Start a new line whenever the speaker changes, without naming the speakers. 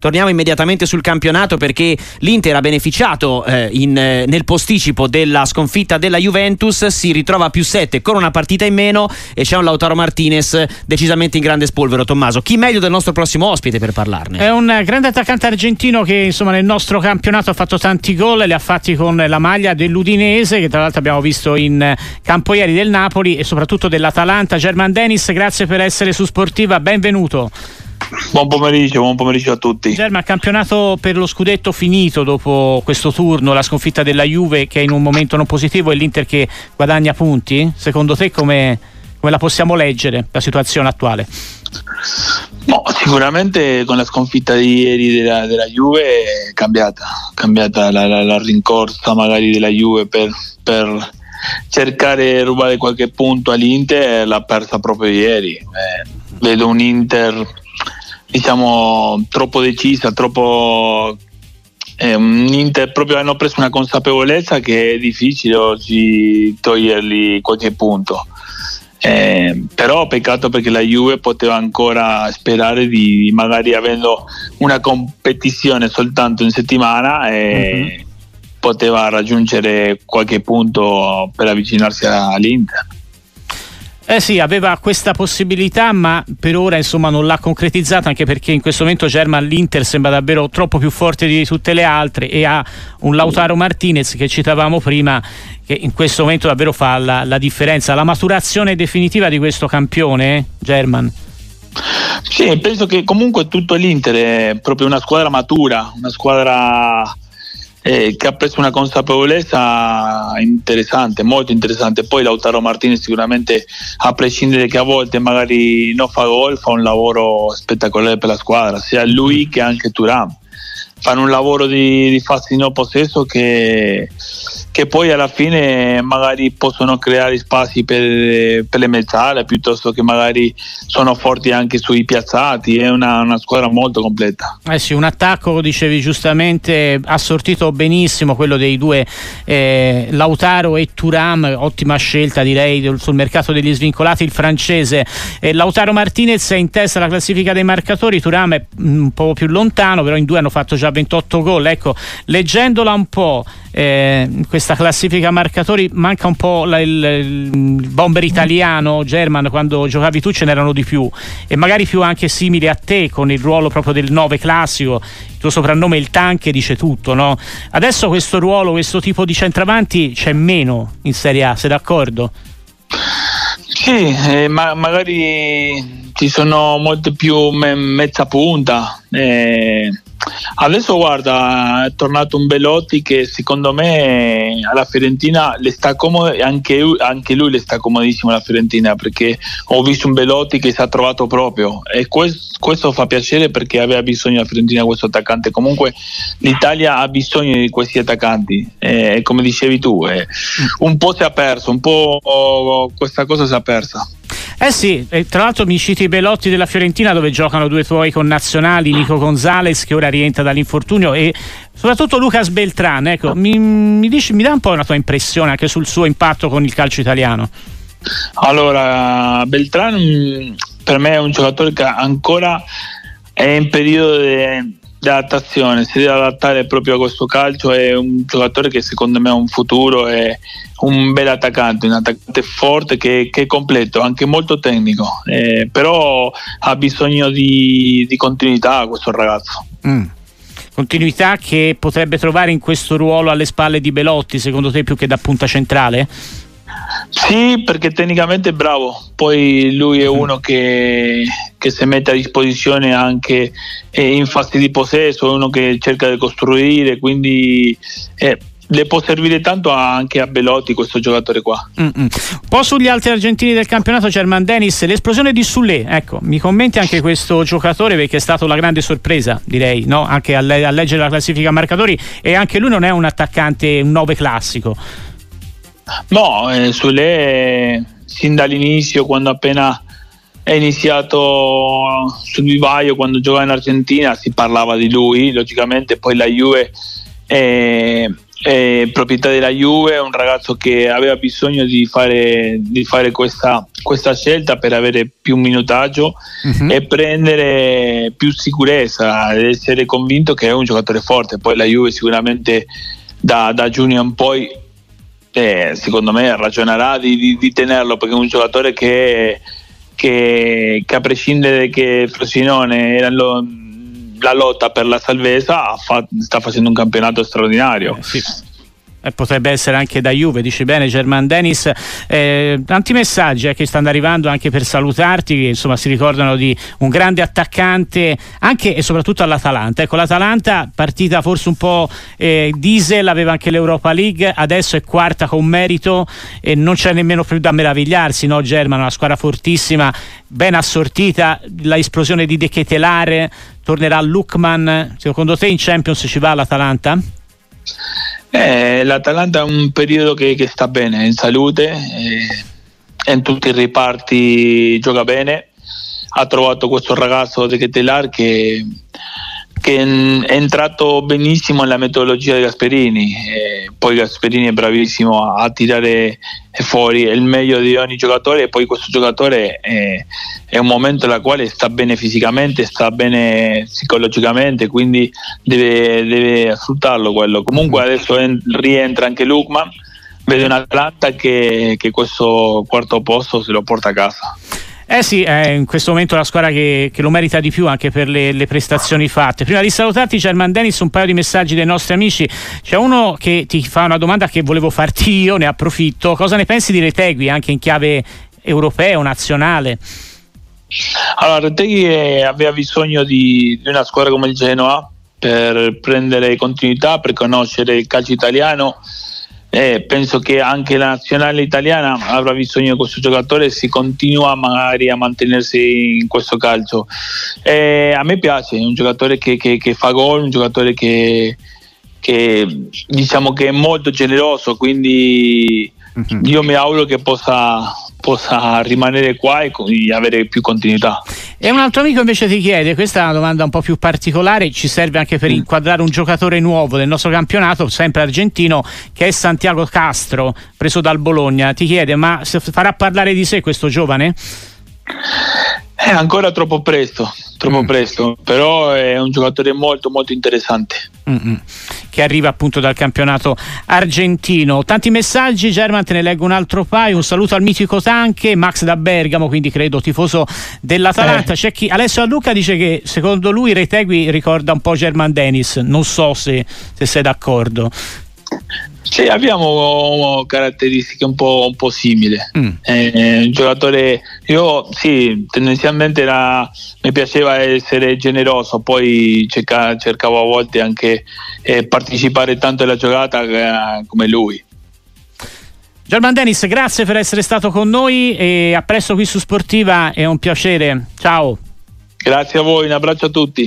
Torniamo immediatamente sul campionato perché l'Inter ha beneficiato eh, in, eh, nel posticipo della sconfitta della Juventus, si ritrova a più 7 con una partita in meno e c'è un Lautaro Martinez decisamente in grande spolvero. Tommaso, chi meglio del nostro prossimo ospite per parlarne?
È un grande attaccante argentino che insomma nel nostro campionato ha fatto tanti gol, li ha fatti con la maglia dell'Udinese che tra l'altro abbiamo visto in campo ieri del Napoli e soprattutto dell'Atalanta. German Dennis, grazie per essere su Sportiva, benvenuto.
Buon pomeriggio, buon pomeriggio a tutti.
Germa, campionato per lo scudetto finito dopo questo turno, la sconfitta della Juve che è in un momento non positivo e l'Inter che guadagna punti. Secondo te come, come la possiamo leggere la situazione attuale?
No, sicuramente con la sconfitta di ieri della, della Juve è cambiata, cambiata la, la, la, rincorsa magari della Juve per, per cercare di rubare qualche punto all'Inter l'ha persa proprio ieri. Eh, vedo un Inter diciamo troppo decisa, troppo eh, Inter proprio hanno preso una consapevolezza che è difficile oggi togliergli qualche punto. Eh, però peccato perché la Juve poteva ancora sperare di magari avendo una competizione soltanto in settimana e mm-hmm. poteva raggiungere qualche punto per avvicinarsi all'Inter.
Eh sì, aveva questa possibilità, ma per ora insomma non l'ha concretizzata, anche perché in questo momento German l'Inter sembra davvero troppo più forte di tutte le altre e ha un Lautaro Martinez che citavamo prima, che in questo momento davvero fa la, la differenza. La maturazione definitiva di questo campione, German?
Sì, penso che comunque tutto l'Inter è proprio una squadra matura, una squadra eh, che ha preso una consapevolezza interessante, molto interessante. Poi Lautaro Martinez sicuramente, a prescindere che a volte magari non fa gol, fa un lavoro spettacolare per la squadra, sia lui che anche Turam. Fanno un lavoro di, di fase no possesso che che poi alla fine magari possono creare spazi per, per, le mezzale piuttosto che magari sono forti anche sui piazzati, è una, una squadra molto completa.
Eh sì, un attacco, dicevi giustamente, ha sortito benissimo quello dei due eh, Lautaro e Turam, ottima scelta direi sul mercato degli svincolati, il francese. Eh, Lautaro Martinez è in testa alla classifica dei marcatori, Turam è un po' più lontano, però in due hanno fatto già 28 gol. Ecco, leggendola un po' eh, questa classifica marcatori manca un po' la, il, il, bomber italiano German quando giocavi tu ce n'erano di più e magari più anche simili a te con il ruolo proprio del 9 classico il tuo soprannome il tank dice tutto no? adesso questo ruolo questo tipo di centravanti c'è meno in Serie A sei d'accordo?
Sì, eh, ma magari ci sono molte più me- mezza punta eh, Adesso guarda, è tornato un Belotti che secondo me alla Fiorentina le sta comodo e anche, anche, lui le sta comodissimo alla Fiorentina perché ho visto un Belotti che si è trovato proprio e questo, questo fa piacere perché aveva bisogno la Fiorentina questo attaccante. Comunque l'Italia ha bisogno di questi attaccanti e come dicevi tu, eh, un po' si è perso, un po' questa cosa si è persa.
Eh sì, tra l'altro mi citi i Belotti della Fiorentina dove giocano due tuoi connazionali, Nico Gonzalez che ora rientra dall'infortunio e soprattutto Lucas Beltran. Ecco, mi, mi, dici, mi dà un po' una tua impressione anche sul suo impatto con il calcio italiano?
Allora, Beltran mm, per me è un giocatore che ancora è in periodo di di adattazione, si deve adattare proprio a questo calcio, è un giocatore che secondo me ha un futuro, è un bel attaccante, un attaccante forte che, che è completo, anche molto tecnico, eh, però ha bisogno di, di, continuità questo ragazzo. Mm.
Continuità che potrebbe trovare in questo ruolo alle spalle di Belotti, secondo te più che da punta centrale?
Sì, perché tecnicamente è bravo, poi lui è mm. uno che, che si mette a disposizione anche eh, in fase di possesso, è uno che cerca di costruire, quindi eh, le può servire tanto anche a Belotti questo giocatore qua.
Mm-mm. Un po' sugli altri argentini del campionato German Dennis, l'esplosione di Sullé, ecco, mi commenti anche questo giocatore perché è stata la grande sorpresa, direi, no? anche a, le- a leggere la classifica marcatori e anche lui non è un attaccante, un 9 classico.
No, eh, Sule sin dall'inizio, quando appena è iniziato sul vivaio, quando giocava in Argentina, si parlava di lui, logicamente poi la Juve è, eh, proprietà della Juve, un ragazzo che aveva bisogno di fare, di fare questa, questa, scelta per avere più minutaggio uh-huh. e prendere più sicurezza, ed essere convinto che è un giocatore forte. Poi la Juve sicuramente da, da giugno in poi, eh, secondo me, ragionerà di, di, di, tenerlo perché è un giocatore che, che, che a prescindere che Frosinone era lo, la lotta per la salvezza fa, sta facendo un campionato straordinario.
Eh, sì. Eh, potrebbe essere anche da Juve, dice bene German Dennis. Eh, tanti messaggi eh, che stanno arrivando anche per salutarti, che insomma si ricordano di un grande attaccante anche e soprattutto all'Atalanta. Ecco, l'Atalanta partita forse un po' eh, diesel, aveva anche l'Europa League, adesso è quarta con merito e non c'è nemmeno più da meravigliarsi, no German, una squadra fortissima, ben assortita, la esplosione di De Ketelare, tornerà Lukman, secondo te in Champions ci va l'Atalanta?
Eh, L'Atalanta è un periodo che, che sta bene, in salute, eh, in tutti i riparti gioca bene. Ha trovato questo ragazzo De Ketelar che che è entrato benissimo nella metodologia di Gasperini, eh, poi Gasperini è bravissimo a, a, tirare fuori il meglio di ogni giocatore e poi questo giocatore è, è un momento nel quale sta bene fisicamente, sta bene psicologicamente, quindi deve, deve sfruttarlo quello. Comunque adesso en, rientra anche Lukman, vede un Atlanta che, che questo quarto posto se lo porta a casa.
Eh sì, è in questo momento la squadra che, che lo merita di più anche per le, le, prestazioni fatte. Prima di salutarti, German Dennis, un paio di messaggi dei nostri amici. C'è uno che ti fa una domanda che volevo farti io, ne approfitto. Cosa ne pensi di Retegui anche in chiave europea o nazionale?
Allora, Retegui aveva bisogno di, di una squadra come il Genoa per prendere continuità, per conoscere il calcio italiano eh, penso che anche la nazionale italiana avrà bisogno di questo giocatore e si continua magari a mantenersi in questo calcio. Eh, a me piace, è un giocatore che, che, che fa gol, un giocatore che, che, diciamo che è molto generoso, quindi uh-huh. io mi auguro che possa, possa rimanere qua e avere più continuità.
E un altro amico invece ti chiede, questa è una domanda un po' più particolare, ci serve anche per mm. inquadrare un giocatore nuovo del nostro campionato, sempre argentino, che è Santiago Castro, preso dal Bologna. Ti chiede, ma farà parlare di sé questo giovane?
È ancora troppo presto, troppo mm. presto, però è un giocatore molto molto interessante.
Mm-mm. Che arriva appunto dal campionato argentino. Tanti messaggi, German, te ne leggo un altro paio. Un saluto al mitico Tanche, Max da Bergamo, quindi credo tifoso dell'Atalanta. Eh. C'è chi, Alessio Luca dice che secondo lui Retegui ricorda un po' German Dennis. Non so se, se sei d'accordo.
Sì, abbiamo caratteristiche un po', un po simili. Mm. Eh, un giocatore, io sì, tendenzialmente era, mi piaceva essere generoso, poi cerca, cercavo a volte anche eh, partecipare tanto alla giocata eh, come lui.
German Dennis, grazie per essere stato con noi e a presto qui su Sportiva, è un piacere. Ciao.
Grazie a voi, un abbraccio a tutti.